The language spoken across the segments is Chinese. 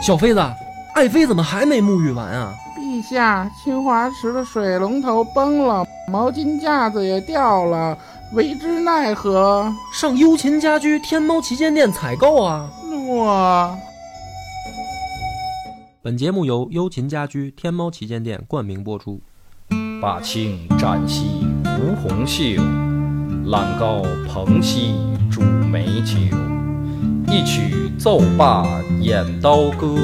小妃子，爱妃怎么还没沐浴完啊？陛下，清华池的水龙头崩了，毛巾架子也掉了，为之奈何？上优琴家居天猫旗舰店采购啊！我。本节目由优琴家居天猫旗舰店冠名播出。霸清展兮吴红袖，揽高蓬兮煮美酒。一曲奏罢演刀歌，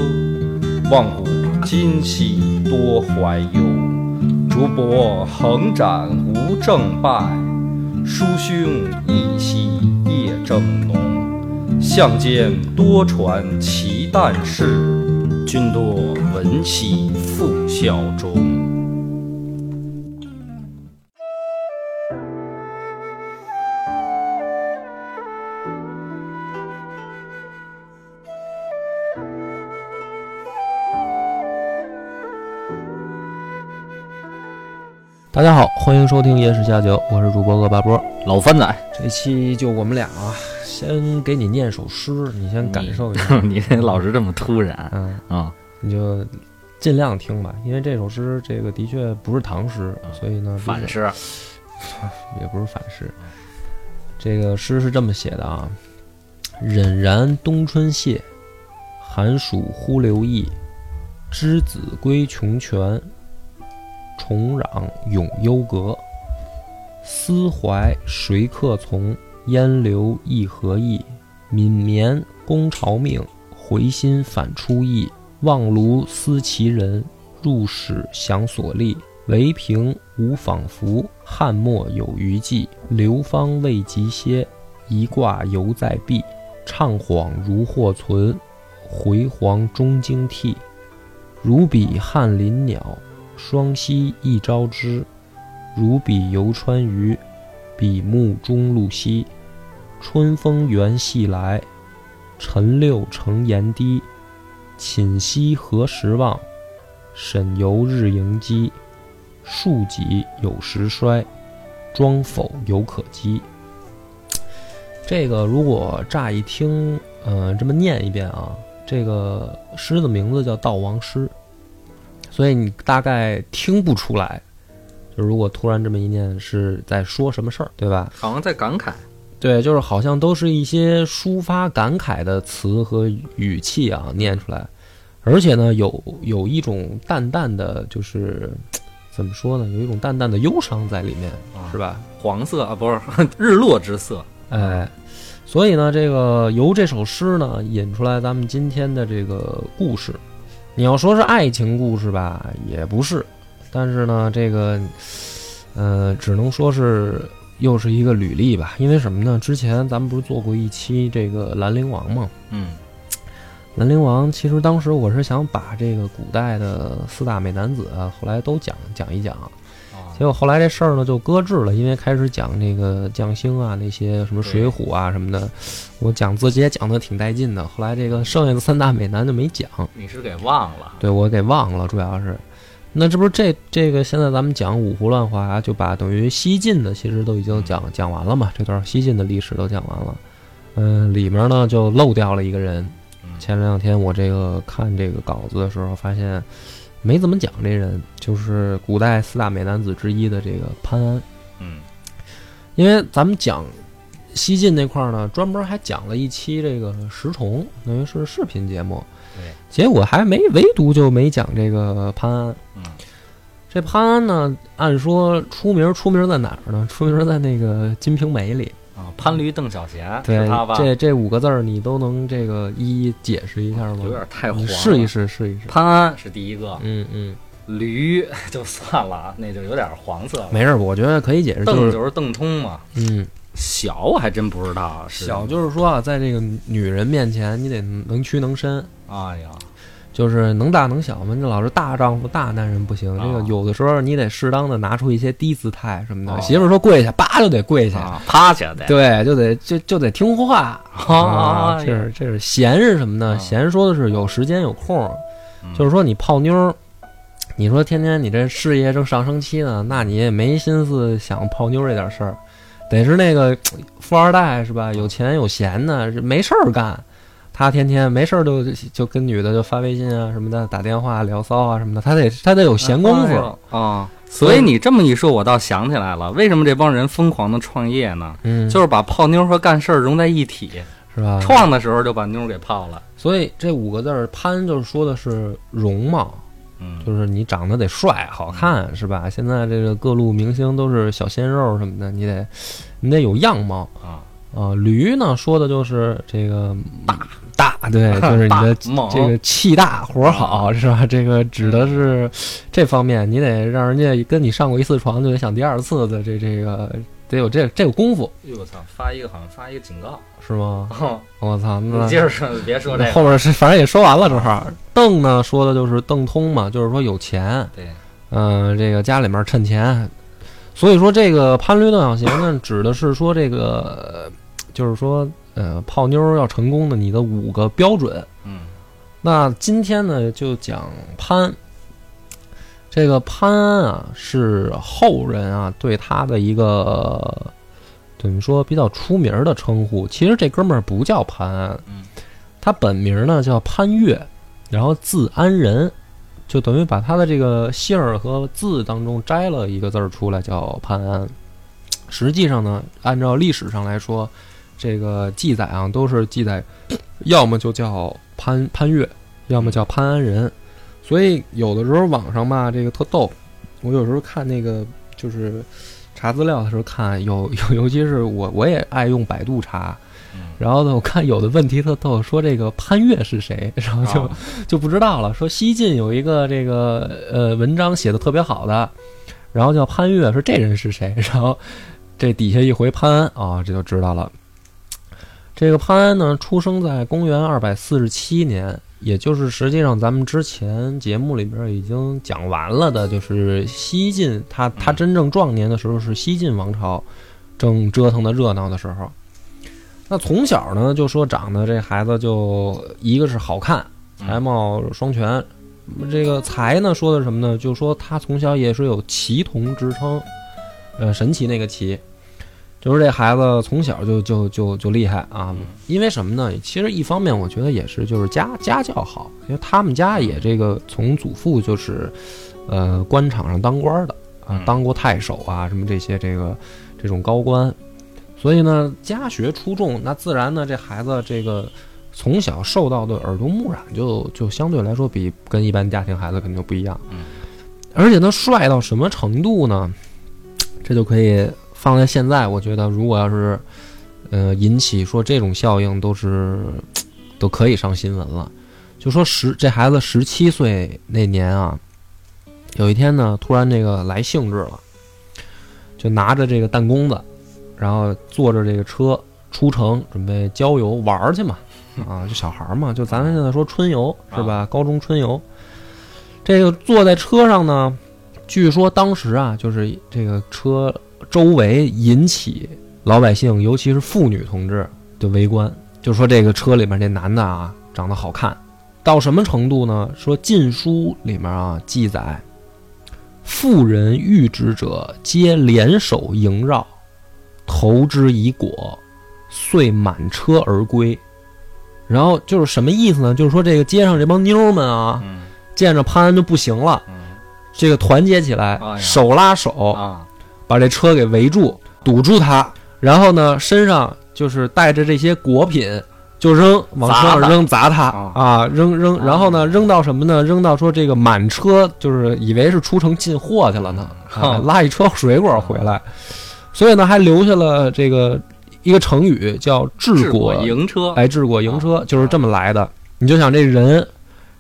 望古今兮多怀忧。竹帛横展无正败，书兄一夕夜正浓。相间多传奇诞事。君多闻兮复效忠。大家好，欢迎收听《野史下酒》，我是主播恶八波，老番仔。这期就我们俩啊。先给你念首诗，你先感受一下。你老是这么突然，嗯啊，你就尽量听吧，因为这首诗这个的确不是唐诗，所以呢，反诗 也不是反诗。这个诗是这么写的啊：忍然冬春谢，寒暑忽流意。之子归穷泉，重壤永幽阁。思怀谁客从？烟流一何意？泯眠宫朝命，回心反出意。望庐思其人，入室想所立。唯凭无仿佛，汉末有余悸。流芳未及歇，一挂犹在壁。怅恍如或存，回黄终惊涕。如比翰林鸟，双栖一朝之；如比游川鱼，比目中露兮。春风原系来，晨六成檐低。寝息何时忘？沈游日盈积。庶几有时衰，庄否犹可讥。这个如果乍一听，嗯，这么念一遍啊，这个诗的名字叫《悼亡诗》，所以你大概听不出来。就如果突然这么一念，是在说什么事儿，对吧？好像在感慨。对，就是好像都是一些抒发感慨的词和语气啊，念出来，而且呢，有有一种淡淡的，就是怎么说呢，有一种淡淡的忧伤在里面，是吧？黄色啊，不是 日落之色，哎，所以呢，这个由这首诗呢引出来咱们今天的这个故事，你要说是爱情故事吧，也不是，但是呢，这个，呃，只能说是。又是一个履历吧，因为什么呢？之前咱们不是做过一期这个兰陵王吗？嗯，兰陵王其实当时我是想把这个古代的四大美男子后来都讲讲一讲，结果后来这事儿呢就搁置了，因为开始讲那个将星啊那些什么水浒啊什么的，我讲自己也讲的挺带劲的。后来这个剩下的三大美男就没讲，你是给忘了？对我给忘了，主要是。那这不是这这个现在咱们讲五胡乱华，就把等于西晋的其实都已经讲讲完了嘛，这段西晋的历史都讲完了。嗯，里面呢就漏掉了一个人。前两天我这个看这个稿子的时候，发现没怎么讲这人，就是古代四大美男子之一的这个潘安。嗯，因为咱们讲西晋那块儿呢，专门还讲了一期这个石崇，等于是视频节目。对，结果还没，唯独就没讲这个潘安。嗯，这潘安呢，按说出名出名在哪儿呢？出名在那个《金瓶梅》里啊，潘驴邓小闲，对他吧？这这五个字儿你都能这个一一解释一下吗？有点太黄，试一试，试一试。潘安是第一个，嗯嗯，驴 就算了，那就有点黄色了。没事，我觉得可以解释。邓就是邓通嘛。嗯。小我还真不知道，小就是说啊，在这个女人面前，你得能屈能伸。哎呀，就是能大能小嘛，你老是大丈夫大男人不行。这个有的时候你得适当的拿出一些低姿态什么的。媳妇说跪下，叭就得跪下，趴下得。对，就得就就得听话啊。这是这是闲是什么呢？闲说的是有时间有空，就是说你泡妞，你说天天你这事业正上升期呢，那你也没心思想泡妞这点事儿。得是那个 富二代是吧？有钱有闲的，没事儿干。他天天没事儿就就跟女的就发微信啊什么的，打电话聊骚啊什么的，他得他得有闲工夫。啊。所以你这么一说，我倒想起来了，为什么这帮人疯狂的创业呢？嗯，就是把泡妞和干事儿融在一起，是吧？创的时候就把妞给泡了。所以这五个字儿，潘就是说的是容貌，嗯，就是你长得得帅好看，是吧？现在这个各路明星都是小鲜肉什么的，你得你得有样貌啊啊。驴呢说的就是这个大大，对，就是你的这个气大活好，是吧？这个指的是这方面，你得让人家跟你上过一次床就得想第二次的，这这个得有这这个功夫，哎呦我操，发一个好像发一个警告。是吗？哦，我操，那你接着说，别说这个。后面是反正也说完了，正好邓呢说的就是邓通嘛，就是说有钱，对，嗯、这个家里面趁钱，所以说这个潘驴邓小闲呢，指的是说这个，呃就是说呃泡妞要成功的你的五个标准。嗯那今天呢就讲潘，这个潘安啊是后人啊对他的一个怎么说比较出名的称呼。其实这哥们儿不叫潘安，嗯他本名呢叫潘岳，然后字安仁，就等于把他的这个姓儿和字当中摘了一个字儿出来，叫潘安。实际上呢，按照历史上来说，这个记载啊都是记载，要么就叫潘潘岳，要么叫潘安仁。所以有的时候网上吧，这个特逗，我有时候看那个就是查资料的时候看，有 有尤其是我我也爱用百度查，嗯，然后呢，我看有的问题特逗，说这个潘岳是谁，然后就、啊就不知道了。说西晋有一个这个呃文章写的特别好的，然后叫潘岳，说这人是谁，然后这底下一回潘安啊，这就知道了。这个潘安呢，出生在公元二百四十七年，也就是实际上咱们之前节目里边已经讲完了的，就是西晋他他真正壮年的时候是西晋王朝正折腾的热闹的时候。那从小呢，就说长得这孩子就一个是好看，才貌双全。这个才呢，说的是什么呢？就说他从小也是有奇童之称，呃，神奇那个奇，就是这孩子从小就就就就厉害啊。因为什么呢？其实一方面我觉得也是就是家家教好，因为他们家也这个从祖父就是，呃，官场上当官的啊嗯，当过太守啊，什么这些这个这种高官，所以呢，家学出众，那自然呢，这孩子这个从小受到的耳濡目染就就相对来说比跟一般家庭孩子肯定就不一样。嗯，而且他帅到什么程度呢？这就可以放在现在，我觉得如果要是呃引起说这种效应，都是都可以上新闻了。就说十这孩子十七岁那年啊，有一天呢，突然这个来兴致了，就拿着这个弹弓子，然后坐着这个车出城，准备郊游玩去嘛。啊，就小孩嘛，就咱们现在说春游是吧？高中春游，这个坐在车上呢，据说当时啊，就是这个车周围引起老百姓，尤其是妇女同志的围观，就说这个车里面这男的啊长得好看，到什么程度呢？说《晋书》里面啊记载，妇人遇之者，皆联手萦绕，投之以果，遂满车而归。然后就是什么意思呢？就是说这个街上这帮妞们啊，嗯见着潘安就不行了，嗯这个团结起来，手拉手，啊，把这车给围住，堵住他，然后呢，身上就是带着这些果品，就扔往车上扔砸他啊啊，扔扔，然后呢，扔到什么呢？扔到说这个满车，就是以为是出城进货去了呢，拉一车水果回来，所以呢，还留下了这个一个成语叫“治治果国迎车，哎，治国迎车就是这么来的。你就想这人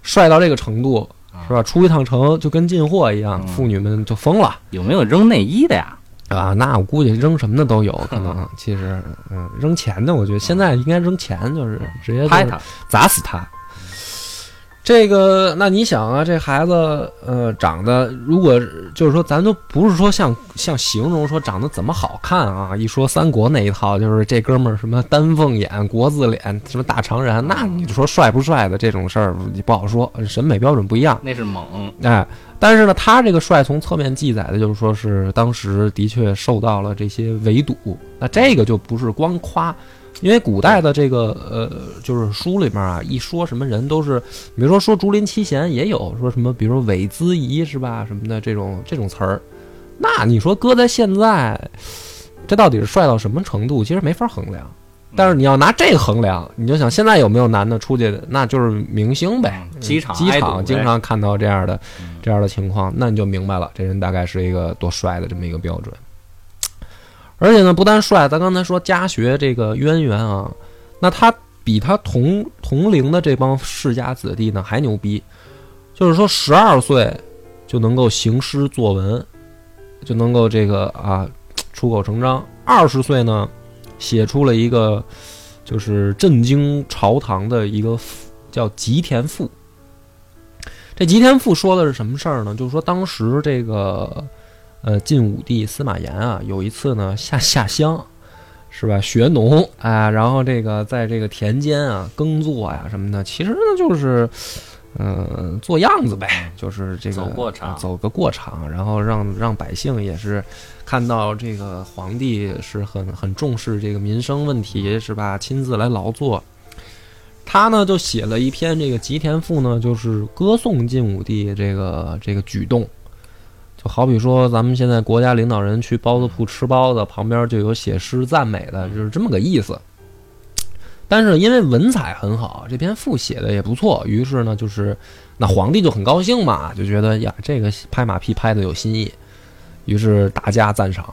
帅到这个程度，是吧？出一趟城就跟进货一样，嗯妇女们就疯了有没有扔内衣的呀？啊！那我估计扔什么的都有可能。其实，嗯，扔钱的，我觉得现在应该扔钱，就是直接拍他，砸死他。这个，那你想啊，这孩子，呃，长得如果就是说，咱都不是说像像形容说长得怎么好看啊，一说三国那一套，就是这哥们儿什么丹凤眼、国字脸、什么大长人，那你就说帅不帅的这种事儿你不好说，审美标准不一样。那是猛，哎，但是呢，他这个帅从侧面记载的就是说是当时的确受到了这些围堵，那这个就不是光夸因为古代的这个呃，就是书里面啊，一说什么人都是，比如说说竹林七贤也有说什么，比如说韦资仪是吧，什么的这种这种词儿。那你说搁在现在，这到底是帅到什么程度？其实没法衡量。但是你要拿这个衡量，你就想现在有没有男的出去，那就是明星呗。嗯机场机场经常看到这样的嗯这样的情况，那你就明白了，这人大概是一个多帅的这么一个标准。而且呢，不但帅，咱刚才说家学这个渊源啊，那他比他同同龄的这帮世家子弟呢还牛逼，就是说十二岁就能够行诗作文，就能够这个啊出口成章。二十岁呢，写出了一个就是震惊朝堂的一个赋叫《吉田赋》。这《吉田赋》说的是什么事儿呢？就是说当时这个呃晋武帝司马炎啊，有一次呢下下乡，是吧？学农啊，然后这个在这个田间啊耕作呀、什么的，其实呢就是。呃，做样子呗，就是这个走过场啊走个过场，然后让让百姓也是看到这个皇帝是很很重视这个民生问题，是吧？亲自来劳作。他呢就写了一篇这个《吉田赋》呢，就是歌颂晋武帝这个这个举动，就好比说咱们现在国家领导人去包子铺吃包子，旁边就有写诗赞美的，就是这么个意思。但是因为文采很好，这篇赋写的也不错，于是呢，就是那皇帝就很高兴嘛，就觉得呀，这个拍马屁拍的有新意，于是大加赞赏。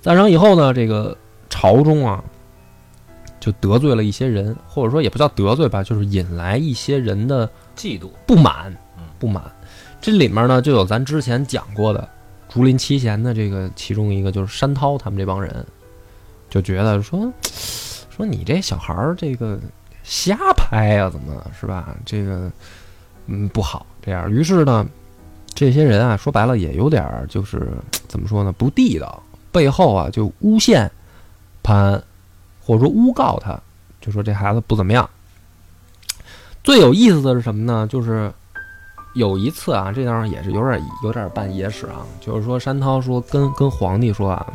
赞赏以后呢，这个朝中啊，就得罪了一些人，或者说也不叫得罪吧，就是引来一些人的嫉妒，不满嗯，不满。这里面呢，就有咱之前讲过的竹林七贤的这个其中一个，就是山涛他们这帮人，就觉得说说你这小孩儿这个瞎拍呀、怎么是吧？这个嗯不好这样。于是呢，这些人啊，说白了也有点儿就是怎么说呢，不地道，背后啊就诬陷潘安，或者说诬告他，就说这孩子不怎么样。最有意思的是什么呢？就是有一次啊，这当然也是有点有点办野史啊，就是说山涛说跟跟皇帝说啊，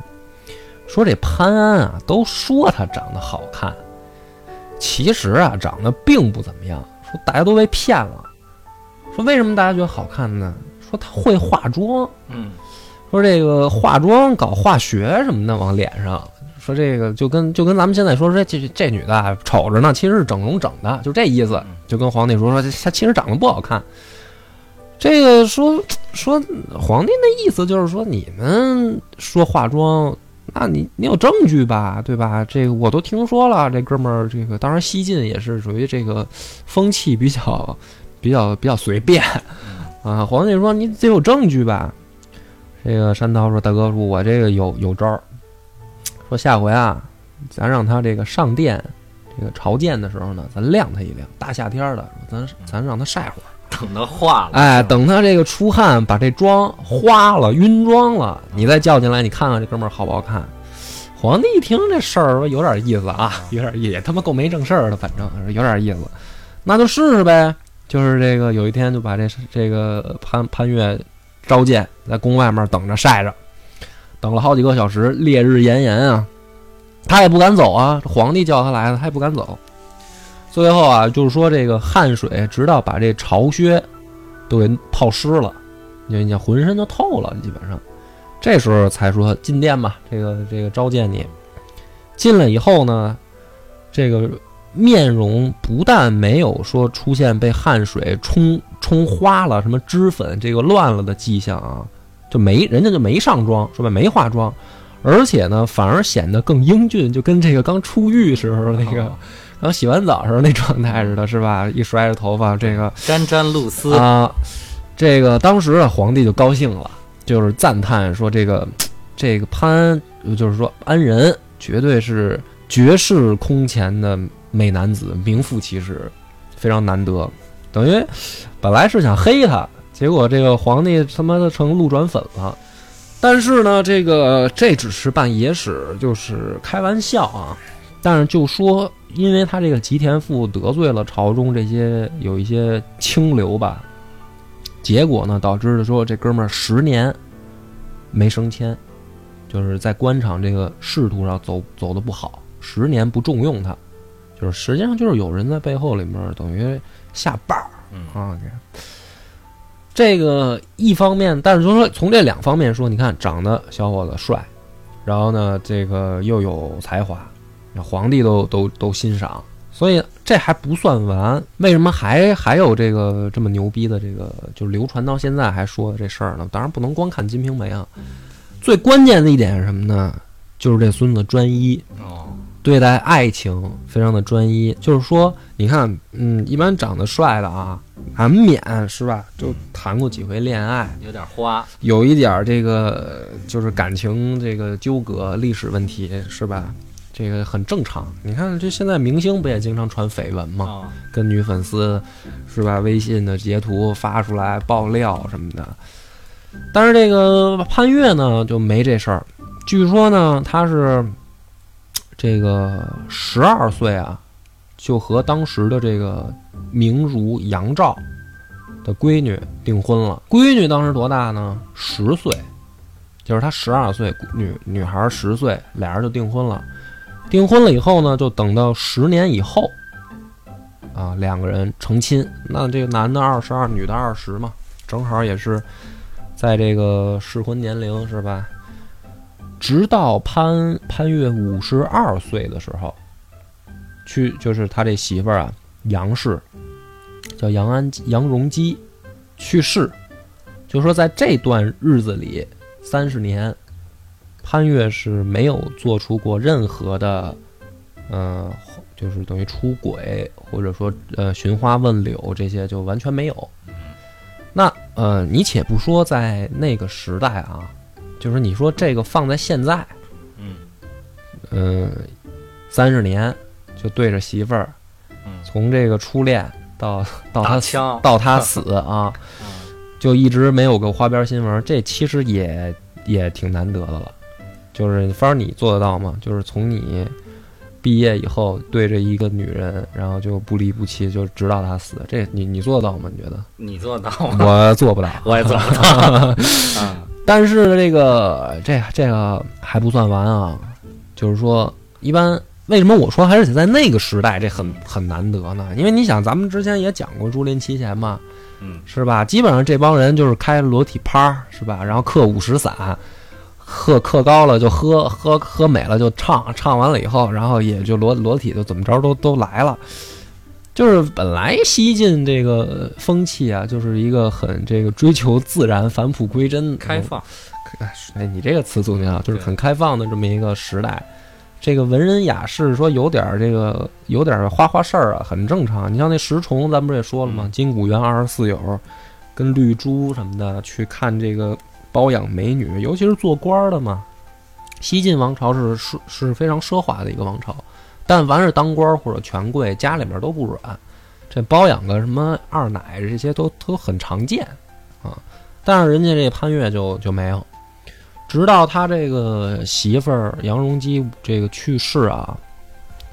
说这潘安啊，都说他长得好看，其实啊长得并不怎么样，说大家都被骗了。说为什么大家觉得好看呢？说他会化妆，嗯，说这个化妆搞化学什么的往脸上，说这个就跟就跟咱们现在说说这这这女的啊瞅着呢，其实是整容整的，就这意思。就跟皇帝说说这她其实长得不好看。这个说说皇帝那意思就是说你们说化妆，那你你有证据吧，对吧？这个我都听说了，这哥们儿这个当然西晋也是属于这个风气比较比较比较随便啊。皇帝说你得有证据吧。这个山涛说：“大哥说，我这个有有招儿。说下回啊，咱让他这个上殿，这个朝见的时候呢，咱晾他一晾。大夏天的，咱咱让他晒会儿。等他化了，哎，等他这个出汗，把这妆花了、晕妆了，你再叫进来，你看看这哥们儿好不好看？”皇帝一听这事儿，说有点意思啊，有点意思，也他妈够没正事儿的，反正有点意思，那就试试呗。就是这个有一天就把这这个潘潘岳召见，在宫外面等着晒着，等了好几个小时，烈日炎炎啊，他也不敢走啊。皇帝叫他来的，他也不敢走。最后啊，就是说这个汗水直到把这朝靴都给泡湿了，你你浑身都透了，基本上。这时候才说进殿吧，这个这个召见你。进来以后呢，这个面容不但没有说出现被汗水冲冲花了，什么脂粉这个乱了的迹象啊，就没人家就没上妆，说白没化妆，而且呢反而显得更英俊，就跟这个刚出浴时候那个然后洗完澡时候那状态似的，是吧？一甩着头发，这个沾沾露丝，啊，这个当时啊，皇帝就高兴了，就是赞叹说这个 这个潘，就是说安仁绝对是绝世空前的美男子，名副其实，非常难得。等于本来是想黑他，结果这个皇帝他妈的成路转粉了。但是呢，这个这只是办野史，就是开玩笑啊。但是就说，因为他这个吉田赋得罪了朝中这些有一些清流吧，结果呢，导致了说这哥们儿十年没升迁，就是在官场这个仕途上走走的不好，十年不重用他，就是实际上就是有人在背后里面等于下绊儿嗯啊。这这个一方面，但是就说从这两方面说，你看长得小伙子帅，然后呢，这个又有才华，皇帝都都都欣赏，所以这还不算完。为什么还还有这个这么牛逼的这个，就流传到现在还说的这事儿呢？当然不能光看《金瓶梅》啊，最关键的一点是什么呢？就是这孙子专一，哦，对待爱情非常的专一。就是说，你看，嗯，一般长得帅的啊，难免是吧？就谈过几回恋爱，有点花，有一点儿这个就是感情这个纠葛、历史问题是吧？这个很正常。你看，这现在明星不也经常传绯闻吗？啊，跟女粉丝是吧？微信的截图发出来爆料什么的。但是这个潘越呢就没这事儿，据说呢他是这个十二岁啊，就和当时的这个名儒杨照的闺女订婚了。闺女当时多大呢？十岁，就是他十二岁，女女孩十岁，俩人就订婚了。订婚了以后呢，就等到十年以后，啊，两个人成亲。那这个男的二十二，女的二十嘛，正好也是在这个适婚年龄，是吧？直到潘潘越五十二岁的时候，去就是他这媳妇儿啊，杨氏叫杨安杨荣基去世，就说在这段日子里，三十年，潘越是没有做出过任何的，呃，就是等于出轨或者说呃寻花问柳这些就完全没有。那呃，你且不说在那个时代啊，就是你说这个放在现在，嗯嗯，三十年就对着媳妇儿，嗯，从这个初恋到到他枪，到他死啊，嗯就一直没有个花边新闻，这其实也也挺难得的了。就是反正你做得到吗？就是从你毕业以后对着一个女人，然后就不离不弃，就直到她死，这你你做得到吗？你觉得？你做得到吗？我做不到。我也做不到。啊，但是这个这这个还不算完啊，就是说，一般为什么我说还是得在那个时代这很很难得呢？因为你想，咱们之前也讲过竹林七贤嘛，嗯，是吧？基本上这帮人就是开裸体趴，是吧？然后嗑五十散，喝嗑高了就喝，喝喝美了就唱，唱完了以后，然后也就裸裸体就怎么着都都来了。就是本来西晋这个风气啊，就是一个很这个追求自然、返璞归真、开放，哎，你这个词组挺好，就是很开放的这么一个时代。这个文人雅士说有点儿这个有点儿花花事儿啊，很正常。你像那石崇，咱不是也说了吗？金谷园二十四友跟绿珠什么的去看这个包养美女，尤其是做官儿的嘛。西晋王朝是是是非常奢华的一个王朝，但凡是当官儿或者权贵，家里面都不软，这包养个什么二奶这些都都很常见啊。但是人家这潘越就就没有，直到他这个媳妇儿杨荣基这个去世啊，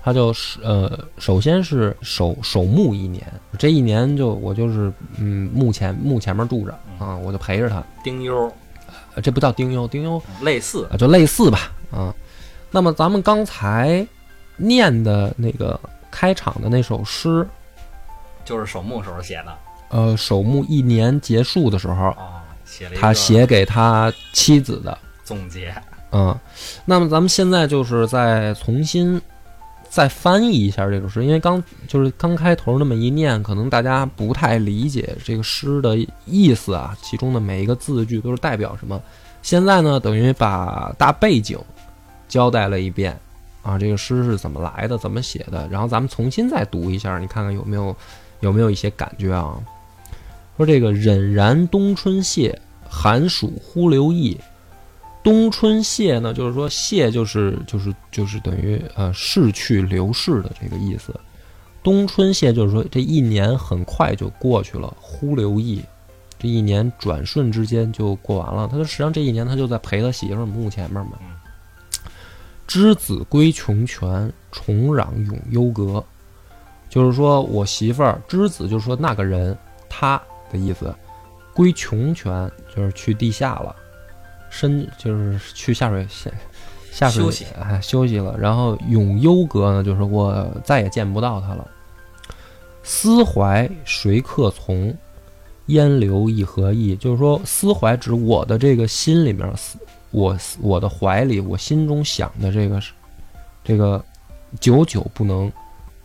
他就是呃，首先是守守墓一年，这一年就我就是嗯墓前墓前面住着啊，我就陪着他，丁忧呃这不叫丁忧，丁忧类似，啊，就类似吧啊。那么咱们刚才念的那个开场的那首诗，就是守墓时候写的。呃，守墓一年结束的时候，哦，写了一他写给他妻子的。总结。嗯，那么咱们现在就是再重新再翻译一下这首诗，因为刚就是刚开头那么一念，可能大家不太理解这个诗的意思啊，其中的每一个字句都是代表什么。现在呢，等于把大背景交代了一遍啊，这个诗是怎么来的，怎么写的，然后咱们重新再读一下，你看看有没有有没有一些感觉啊？说这个荏苒冬春谢，寒暑忽流意。冬春谢呢，就是说谢就是就是就是等于呃逝去流逝的这个意思。冬春谢就是说这一年很快就过去了，忽流意，这一年转瞬之间就过完了。他就实际上这一年他就在陪他媳妇墓前面嘛。之子归穷泉，重壤永幽阁。就是说我媳妇儿之子，就是说那个人他的意思，归穷泉就是去地下了。深就是去下水下下水休息哎休息了。然后永幽阁呢，就是我再也见不到他了。思怀谁客从？烟流一何意？就是说，思怀指我的这个心里面，思我我的怀里，我心中想的这个是这个久久不能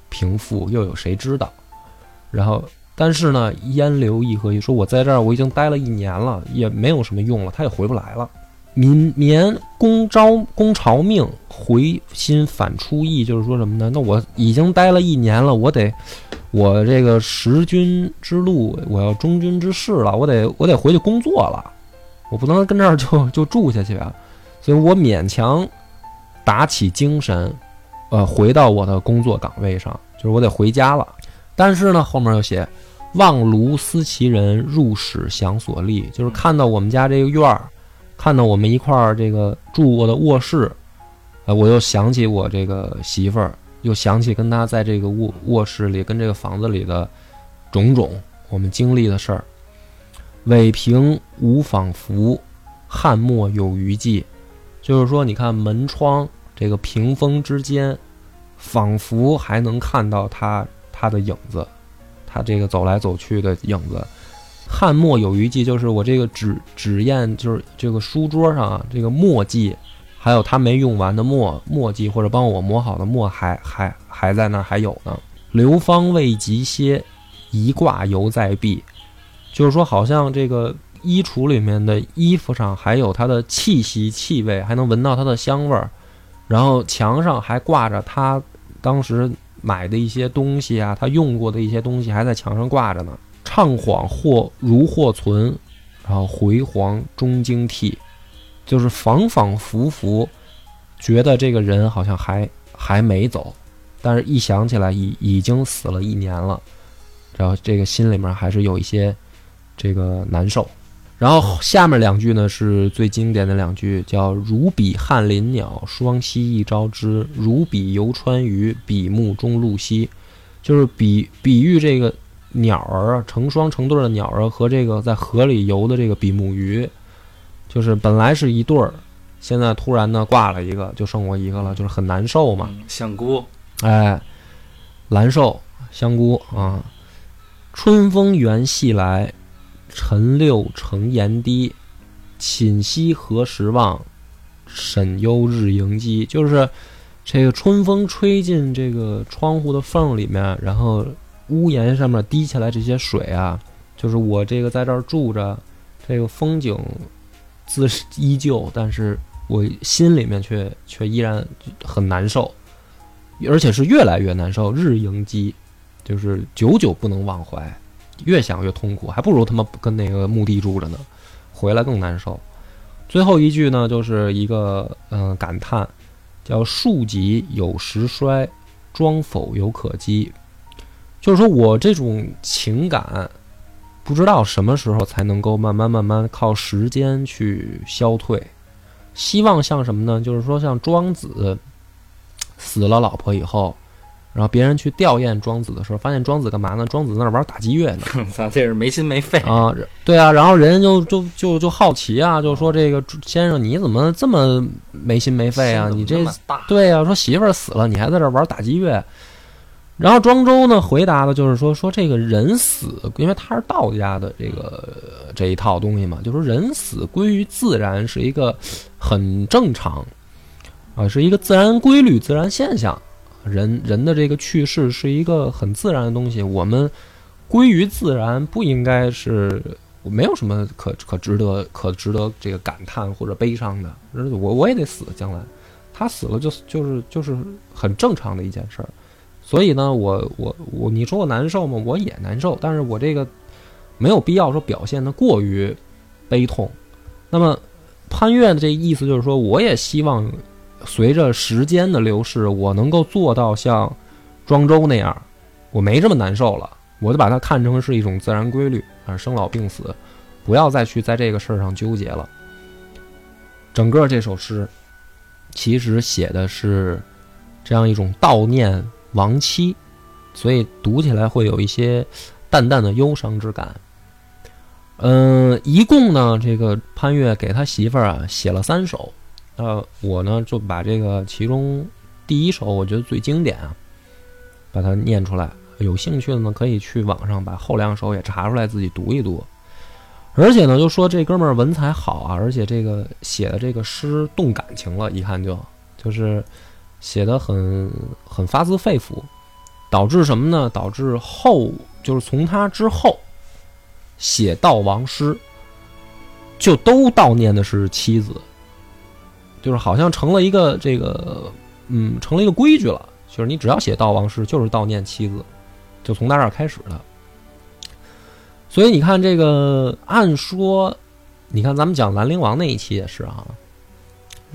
平复，又有谁知道？然后，但是呢，烟流一何意？说我在这儿我已经待了一年了，也没有什么用了，他也回不来了。民绵公招公朝命，回心反出意，就是说什么呢？那我已经待了一年了，我得我这个识君之路，我要忠君之事了，我得我得回去工作了，我不能跟这儿就 就住下去啊，所以我勉强打起精神，呃，回到我的工作岗位上，就是我得回家了。但是呢，后面又写望庐思其人，入室想所立，就是看到我们家这个院儿，看到我们一块儿这个住过的卧室，呃，我又想起我这个媳妇儿，又想起跟她在这个卧卧室里跟这个房子里的种种我们经历的事儿。尾屏无仿佛，汉末有余迹，就是说，你看门窗这个屏风之间，仿佛还能看到他他的影子，他这个走来走去的影子。汉墨有余迹，就是我这个纸纸砚，就是这个书桌上啊，这个墨迹，还有他没用完的墨墨迹，或者帮我磨好的墨，还还还在那儿还有呢。流芳未及歇，一挂犹在壁，就是说，好像这个衣橱里面的衣服上还有它的气息气味，还能闻到它的香味儿。然后墙上还挂着他当时买的一些东西啊，他用过的一些东西还在墙上挂着呢。怅恍或如或存，然后回黄终惊涕，就是仿仿佛佛，觉得这个人好像还还没走，但是一想起来已已经死了一年了，然后这个心里面还是有一些这个难受。然后下面两句呢是最经典的两句，叫“如比翰林鸟，双栖一朝之；如比游川鱼，比目中露兮”，就是比比喻这个。鸟儿啊，成双成对的鸟儿和这个在河里游的这个比目鱼，就是本来是一对儿，现在突然呢挂了一个，就剩我一个了，就是很难受嘛。香菇，哎，蓝瘦香菇啊，春风原系来，晨六成檐低，寝息何时忘？沈忧日盈鸡，就是这个春风吹进这个窗户的缝里面，然后。屋檐上面滴下来这些水啊，就是我这个在这儿住着，这个风景自依旧，但是我心里面却却依然很难受，而且是越来越难受，日盈积，就是久久不能忘怀，越想越痛苦，还不如他妈跟那个墓地住着呢，回来更难受。最后一句呢，就是一个嗯感叹，叫树己有时衰，庄否有可积。就是说我这种情感，不知道什么时候才能够慢慢慢慢靠时间去消退。希望像什么呢？就是说像庄子死了老婆以后，然后别人去吊唁庄子的时候，发现庄子干嘛呢？庄子在那玩打击乐呢。操这是没心没肺啊！对啊，然后人家就就就就好奇啊，就说这个先生你怎么这么没心没肺啊？你这对啊，说媳妇儿死了，你还在这玩打击乐。然后庄周呢回答的就是说说这个人死，因为他是道家的这个这一套东西嘛，就说人死归于自然是一个很正常啊，是一个自然规律、自然现象。人人的这个去世是一个很自然的东西，我们归于自然不应该是没有什么可可值得可值得这个感叹或者悲伤的。我我也得死，将来他死了就就是就是很正常的一件事儿。所以呢，我我我，你说我难受吗？我也难受，但是我这个没有必要说表现的过于悲痛。那么潘越的这意思就是说，我也希望随着时间的流逝，我能够做到像庄周那样，我没这么难受了，我就把它看成是一种自然规律啊，生老病死，不要再去在这个事儿上纠结了。整个这首诗其实写的是这样一种悼念。亡妻，所以读起来会有一些淡淡的忧伤之感。嗯，一共呢，这个潘岳给他媳妇儿啊写了三首，呃，我呢就把这个其中第一首我觉得最经典啊，把它念出来。有兴趣的呢，可以去网上把后两首也查出来自己读一读。而且呢，就说这哥们儿文采好啊，而且这个写的这个诗动感情了，一看就就是写的很很发自肺腑，导致什么呢？导致后就是从他之后写悼亡诗，就都悼念的是妻子，就是好像成了一个这个嗯，成了一个规矩了，就是你只要写悼亡诗，就是悼念妻子，就从他这儿开始的。所以你看，这个按说，你看咱们讲兰陵王那一期也是啊，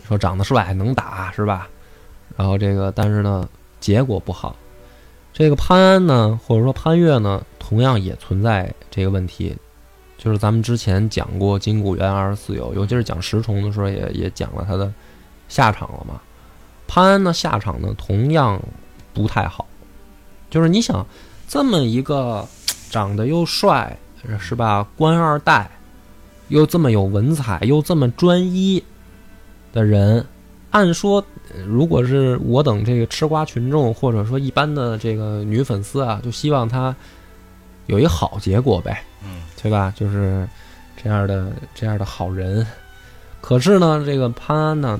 说长得帅能打是吧？然后这个，但是呢，结果不好。这个潘安呢，或者说潘岳呢，同样也存在这个问题，就是咱们之前讲过金谷园二十四友，尤其是讲石崇的时候，也也讲了他的下场了嘛。潘安的下场呢，同样不太好，就是你想这么一个长得又帅。是吧？官二代，又这么有文采，又这么专一的人，按说，如果是我等这个吃瓜群众，或者说一般的这个女粉丝啊，就希望他有一好结果呗，对吧？就是这样的这样的好人。可是呢，这个潘安呢，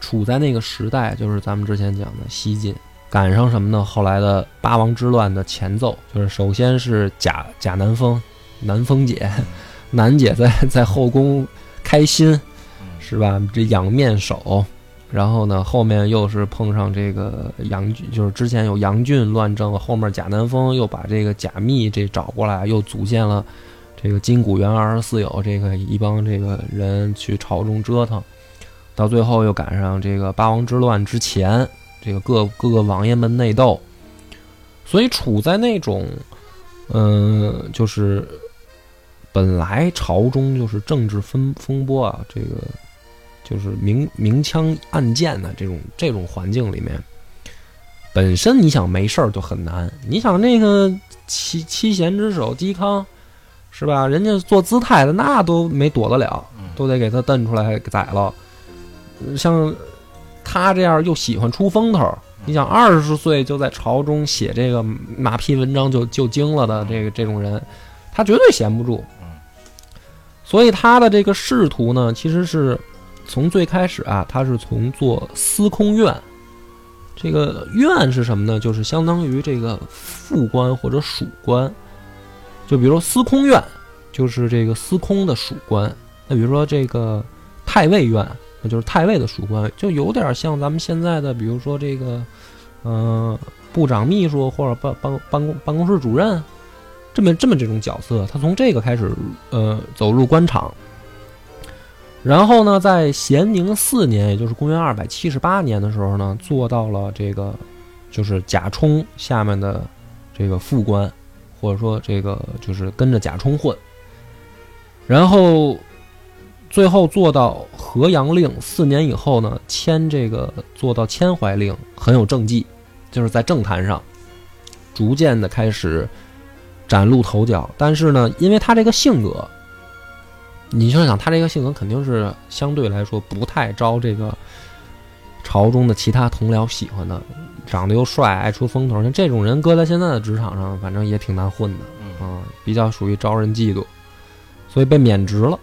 处在那个时代，就是咱们之前讲的西晋。赶上什么呢？后来的八王之乱的前奏，就是首先是贾贾南风，南风姐，南姐在在后宫开心，是吧？这养面首，然后呢，后面又是碰上这个杨俊，就是之前有杨俊乱政，后面贾南风又把这个贾密这找过来，又组建了这个金谷园二十四友这个一帮这个人去朝中折腾，到最后又赶上这个八王之乱之前。这个各各个王爷们内斗，所以处在那种，嗯，就是本来朝中就是政治风风波啊，这个就是明明枪暗箭的这种这种环境里面，本身你想没事儿就很难。你想那个七七贤之首嵇康，是吧？人家做姿态的那都没躲得了，都得给他蹬出来宰了。像。他这样又喜欢出风头，你想二十岁就在朝中写这个马屁文章就就精了的这个这种人，他绝对闲不住。所以他的这个仕途呢，其实是从最开始啊，他是从做司空院。这个院是什么呢？就是相当于这个副官或者属官。就比如说司空院，就是这个司空的属官。那比如说这个太尉院。那就是太尉的属官，就有点像咱们现在的，比如说这个，嗯，部长秘书或者办办办公办公室主任，这么这么这种角色，他从这个开始，呃，走入官场。然后呢，在咸宁四年，也就是公元二百七十八年的时候呢，做到了这个，就是贾充下面的这个副官，或者说这个就是跟着贾充混，然后。最后做到河阳令，四年以后呢，迁这个做到迁淮令，很有政绩，就是在政坛上逐渐的开始崭露头角。但是呢，因为他这个性格，你就想他这个性格肯定是相对来说不太招这个朝中的其他同僚喜欢的，长得又帅，爱出风头，像这种人搁在现在的职场上，反正也挺难混的啊，比较属于招人嫉妒，所以被免职了。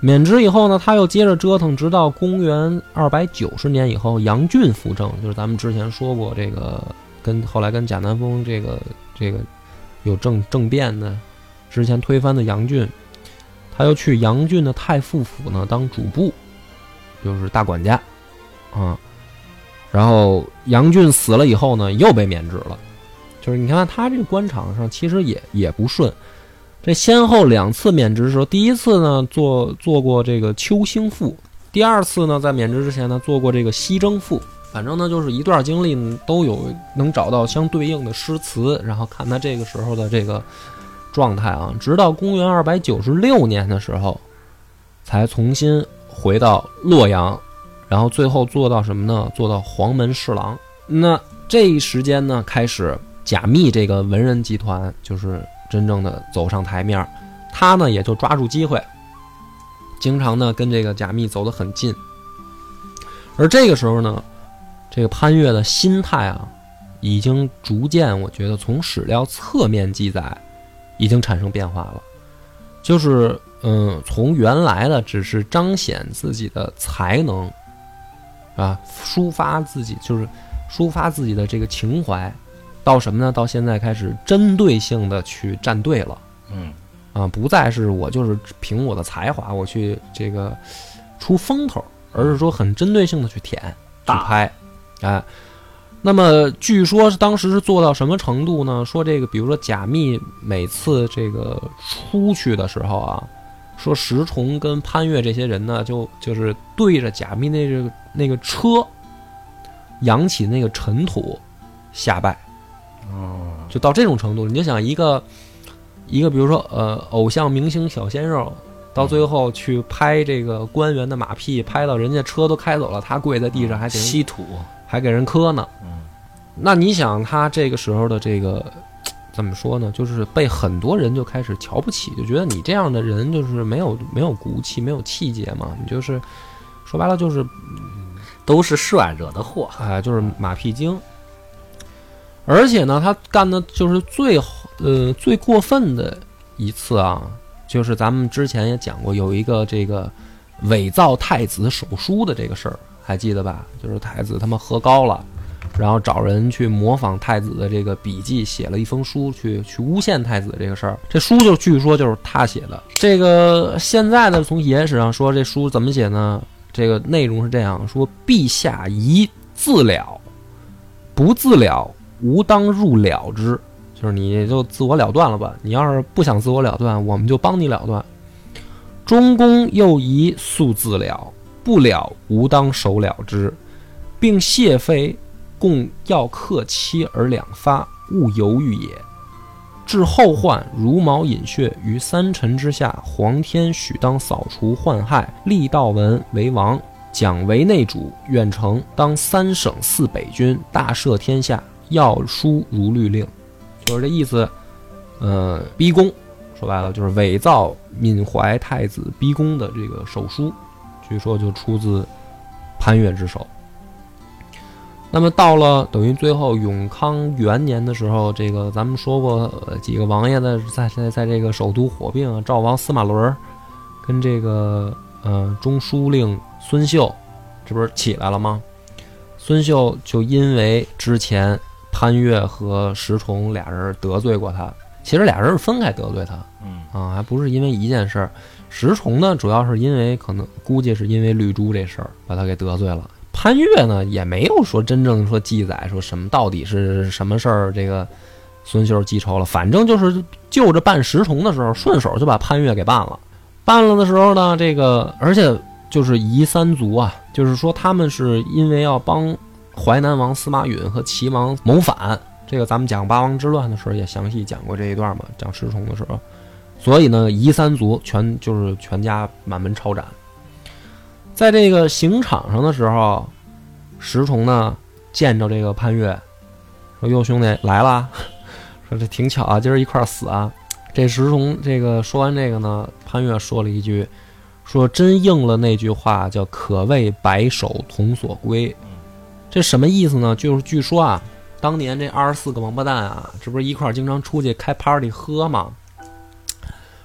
免职以后呢，他又接着折腾，直到公元二百九十年以后，杨俊辅政，就是咱们之前说过这个，跟后来跟贾南风这个这个有政政变的，之前推翻的杨俊，他又去杨俊的太傅府呢当主簿，就是大管家，啊，然后杨俊死了以后呢，又被免职了，就是你看他这个官场上其实也也不顺。这先后两次免职的时候，第一次呢做做过这个秋兴赋，第二次呢在免职之前呢做过这个西征赋。反正呢就是一段经历都有能找到相对应的诗词，然后看他这个时候的这个状态啊。直到公元二百九十六年的时候，才重新回到洛阳，然后最后做到什么呢？做到黄门侍郎。那这一时间呢，开始贾密这个文人集团就是。真正的走上台面，他呢也就抓住机会，经常呢跟这个贾密走得很近，而这个时候呢，这个潘岳的心态啊，已经逐渐，我觉得从史料侧面记载，已经产生变化了。就是，嗯，从原来的只是彰显自己的才能，啊，抒发自己，就是抒发自己的这个情怀，到什么呢？到现在开始针对性的去站队了。嗯啊，不再是我就是凭我的才华我去这个出风头，而是说很针对性的去舔去拍，哎。那么据说是当时是做到什么程度呢？说这个，比如说贾密每次这个出去的时候啊，说石崇跟潘岳这些人呢，就就是对着贾密那个那个车扬起那个尘土下拜，哦，就到这种程度，你就想一个一个，比如说呃，偶像明星小鲜肉，到最后去拍这个官员的马屁，拍到人家车都开走了，他跪在地上还给人稀土，还给人磕呢。嗯那你想他这个时候的这个怎么说呢？就是被很多人就开始瞧不起，就觉得你这样的人就是没有没有骨气，没有气节嘛，你就是说白了就是都是帅惹的祸。哎，就是马屁精。而且呢，他干的就是最呃最过分的一次啊，就是咱们之前也讲过，有一个这个伪造太子手书的这个事儿，还记得吧？就是太子他妈喝高了，然后找人去模仿太子的这个笔记，写了一封书去去诬陷太子这个事儿。这书就据说就是他写的。这个现在的从野史上说，这书怎么写呢？这个内容是这样说：陛下宜自了，不自了，吾当入了之。就是你就自我了断了吧。你要是不想自我了断，我们就帮你了断。中宫又宜速自了，不了，吾当手了之，并谢妃共要克期而两发，勿犹豫也。至后患如毛饮血于三臣之下，皇天许当扫除患害，立道文为王，蒋为内主，远程当三省四北军，大赦天下，要书如律令，就是这意思。呃，逼宫，说白了就是伪造闵怀太子逼宫的这个手书，据说就出自潘岳之手。那么到了等于最后永康元年的时候，这个咱们说过、呃、几个王爷的在在在这个首都火并啊，赵王司马伦跟这个呃中书令孙秀，这不是起来了吗？孙秀就因为之前潘越和石崇俩人得罪过他，其实俩人是分开得罪他嗯啊，还不是因为一件事儿。石崇呢，主要是因为可能估计是因为绿珠这事儿把他给得罪了。潘越呢，也没有说真正说记载说什么到底是什么事儿，这个孙秀记仇了。反正就是就着办石崇的时候，顺手就把潘越给办了。办了的时候呢，这个而且就是夷三族啊，就是说他们是因为要帮淮南王司马允和齐王谋反，这个咱们讲八王之乱的时候也详细讲过这一段嘛，讲石崇的时候。所以呢，夷三族全就是全家满门抄斩。在这个刑场上的时候，石崇呢见着这个潘岳，说：“哟，兄弟来了，说这挺巧啊，今儿一块儿死啊。”这石崇这个说完这个呢，潘岳说了一句：“说真应了那句话，叫‘可谓白首同所归’。”这什么意思呢？就是据说啊，当年这二十四个王八蛋啊，这不是一块儿经常出去开 party 喝吗？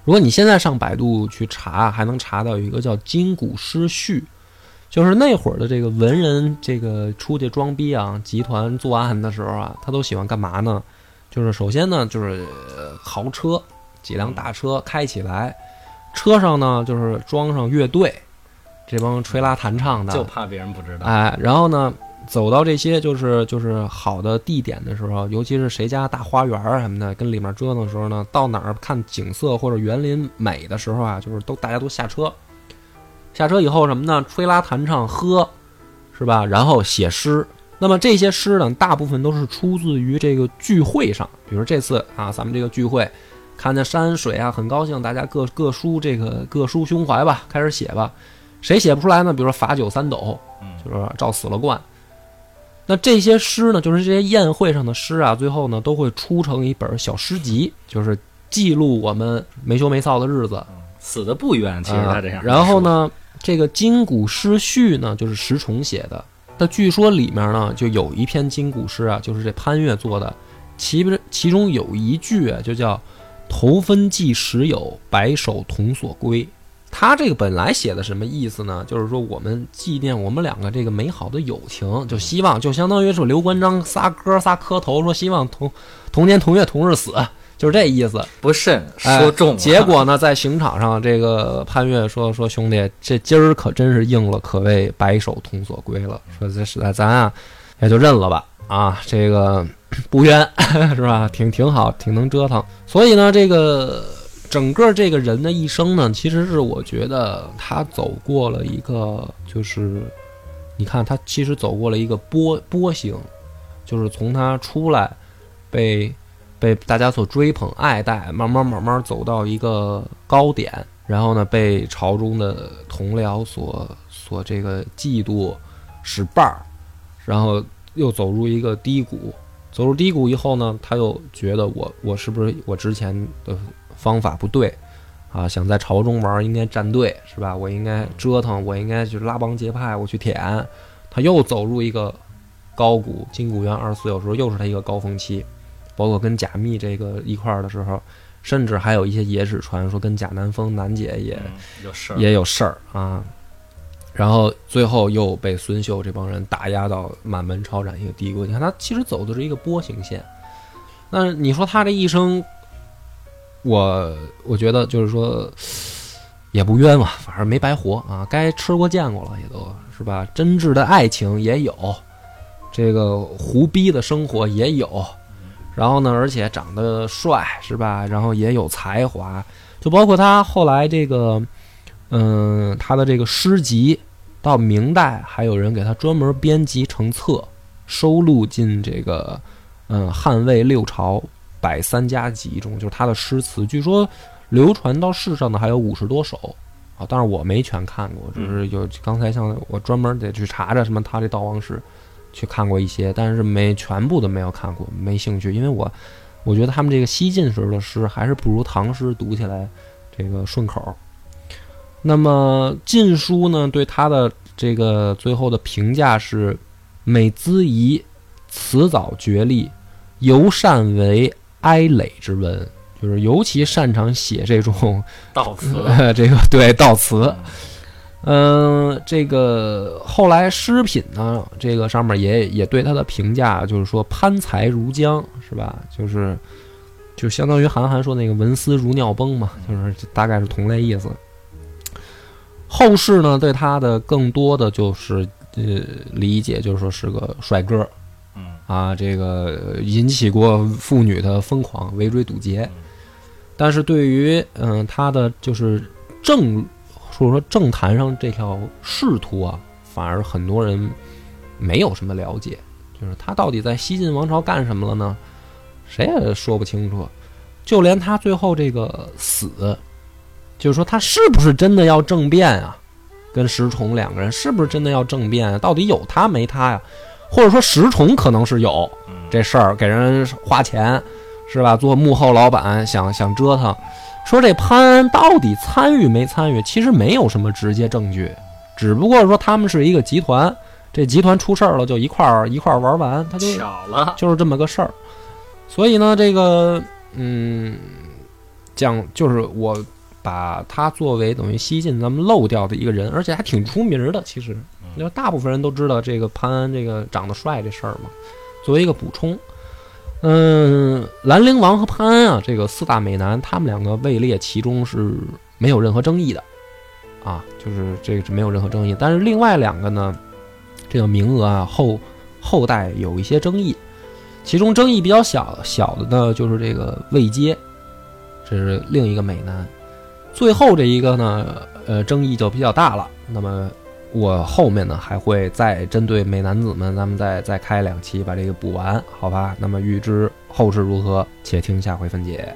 如果你现在上百度去查，还能查到有一个叫《金谷诗序》，就是那会儿的这个文人，这个出去装逼啊，集团作案的时候啊，他都喜欢干嘛呢？就是首先呢，就是呃豪车，几辆大车开起来，车上呢就是装上乐队，这帮吹拉弹唱的，就怕别人不知道。哎，然后呢，走到这些就是就是好的地点的时候，尤其是谁家大花园啊什么的，跟里面折腾的时候呢，到哪儿看景色或者园林美的时候啊，就是都大家都下车，下车以后什么呢？吹拉弹唱喝，是吧？然后写诗。那么这些诗呢，大部分都是出自于这个聚会上，比如这次啊，咱们这个聚会，看见山水啊，很高兴，大家各各抒这个各抒胸怀吧，开始写吧。谁写不出来呢？比如说罚酒三斗，嗯就是照死了灌。那这些诗呢，就是这些宴会上的诗啊，最后呢都会出成一本小诗集，就是记录我们没羞没臊的日子。死的不冤，其实他这样、啊然后？呢，这个《金谷诗序》呢，就是石崇写的。那据说里面呢，就有一篇金谷诗啊，就是这潘岳做的，其不其中有一句啊，就叫“头分寄时有，白首同所归”。他这个本来写的什么意思呢？就是说我们纪念我们两个这个美好的友情，就希望就相当于是刘关张仨哥仨磕头，说希望同同年同月同日死，就是这意思。不慎哎说中了，结果呢，在刑场上，这个潘越说说兄弟，这今儿可真是应了，可谓白首同所归了。说这实在咱啊，也就认了吧。啊，这个不冤 是吧？挺挺好，挺能折腾。所以呢，这个整个这个人的一生呢，其实是我觉得他走过了一个，就是你看他其实走过了一个波波形，就是从他出来被被大家所追捧爱戴，慢慢慢慢走到一个高点，然后呢，被朝中的同僚所所这个嫉妒使绊儿，然后又走入一个低谷。走入低谷以后呢，他又觉得我我是不是我之前的方法不对啊？想在朝中玩应该站队是吧？我应该折腾，我应该去拉帮结派，我去舔。他又走入一个高谷，金谷园二十四有时候又是他一个高峰期。包括跟贾密这个一块儿的时候，甚至还有一些野史传说跟贾南风南姐也、嗯有事儿，也有事儿啊。然后最后又被孙秀这帮人打压到满门抄斩一个低谷。你看他其实走的是一个波形线。那你说他这一生，我我觉得就是说也不冤枉，反正没白活啊，该吃过见过了，也都是吧。真挚的爱情也有，这个胡逼的生活也有。然后呢，而且长得帅是吧？然后也有才华，就包括他后来这个，嗯，他的这个诗集，到明代还有人给他专门编辑成册，收录进这个，嗯，汉魏六朝百三家集中，就是他的诗词，据说流传到世上的还有五十多首啊，但是我没全看过，就是有刚才像我专门得去查查什么他这悼亡诗。去看过一些，但是没全部都没有看过，没兴趣，因为我我觉得他们这个西晋时候的诗还是不如唐诗读起来这个顺口。那么《晋书》呢，对他的这个最后的评价是：美姿仪，辞藻绝丽，尤善为哀垒之文，就是尤其擅长写这种 悼词，呃，这个对悼词。嗯，这个后来诗品呢，这个上面也也对他的评价，就是说攀才如江，是吧？就是就相当于韩寒说那个文思如尿崩嘛，就是大概是同类意思。后世呢，对他的更多的就是呃理解，就是说是个帅哥嗯啊，这个引起过妇女的疯狂围追堵截。但是对于嗯、他的就是政或者说政坛上这条仕途啊，反而很多人没有什么了解，就是他到底在西晋王朝干什么了呢？谁也说不清楚。就连他最后这个死，就是说他是不是真的要政变啊？跟石崇两个人是不是真的要政变啊？到底有他没他呀？或者说石崇可能是有嗯这事儿，给人花钱是吧？做幕后老板，想想折腾。说这潘安到底参与没参与？其实没有什么直接证据，只不过说他们是一个集团，这集团出事儿了就一块儿一块儿玩完，他就巧了，就是这么个事儿。所以呢，这个嗯，讲就是我把他作为等于西晋咱们漏掉的一个人，而且还挺出名的。其实，因为大部分人都知道这个潘安这个长得帅这事儿嘛。作为一个补充，嗯，兰陵王和潘安啊，这个四大美男，他们两个位列其中是没有任何争议的，啊，就是这个是没有任何争议。但是另外两个呢，这个名额啊后后代有一些争议，其中争议比较小小的呢，就是这个魏阶，这是另一个美男。最后这一个呢，呃，争议就比较大了。那么我后面呢还会再针对美男子们，咱们再再开两期把这个补完，好吧？那么预知后事如何，且听下回分解。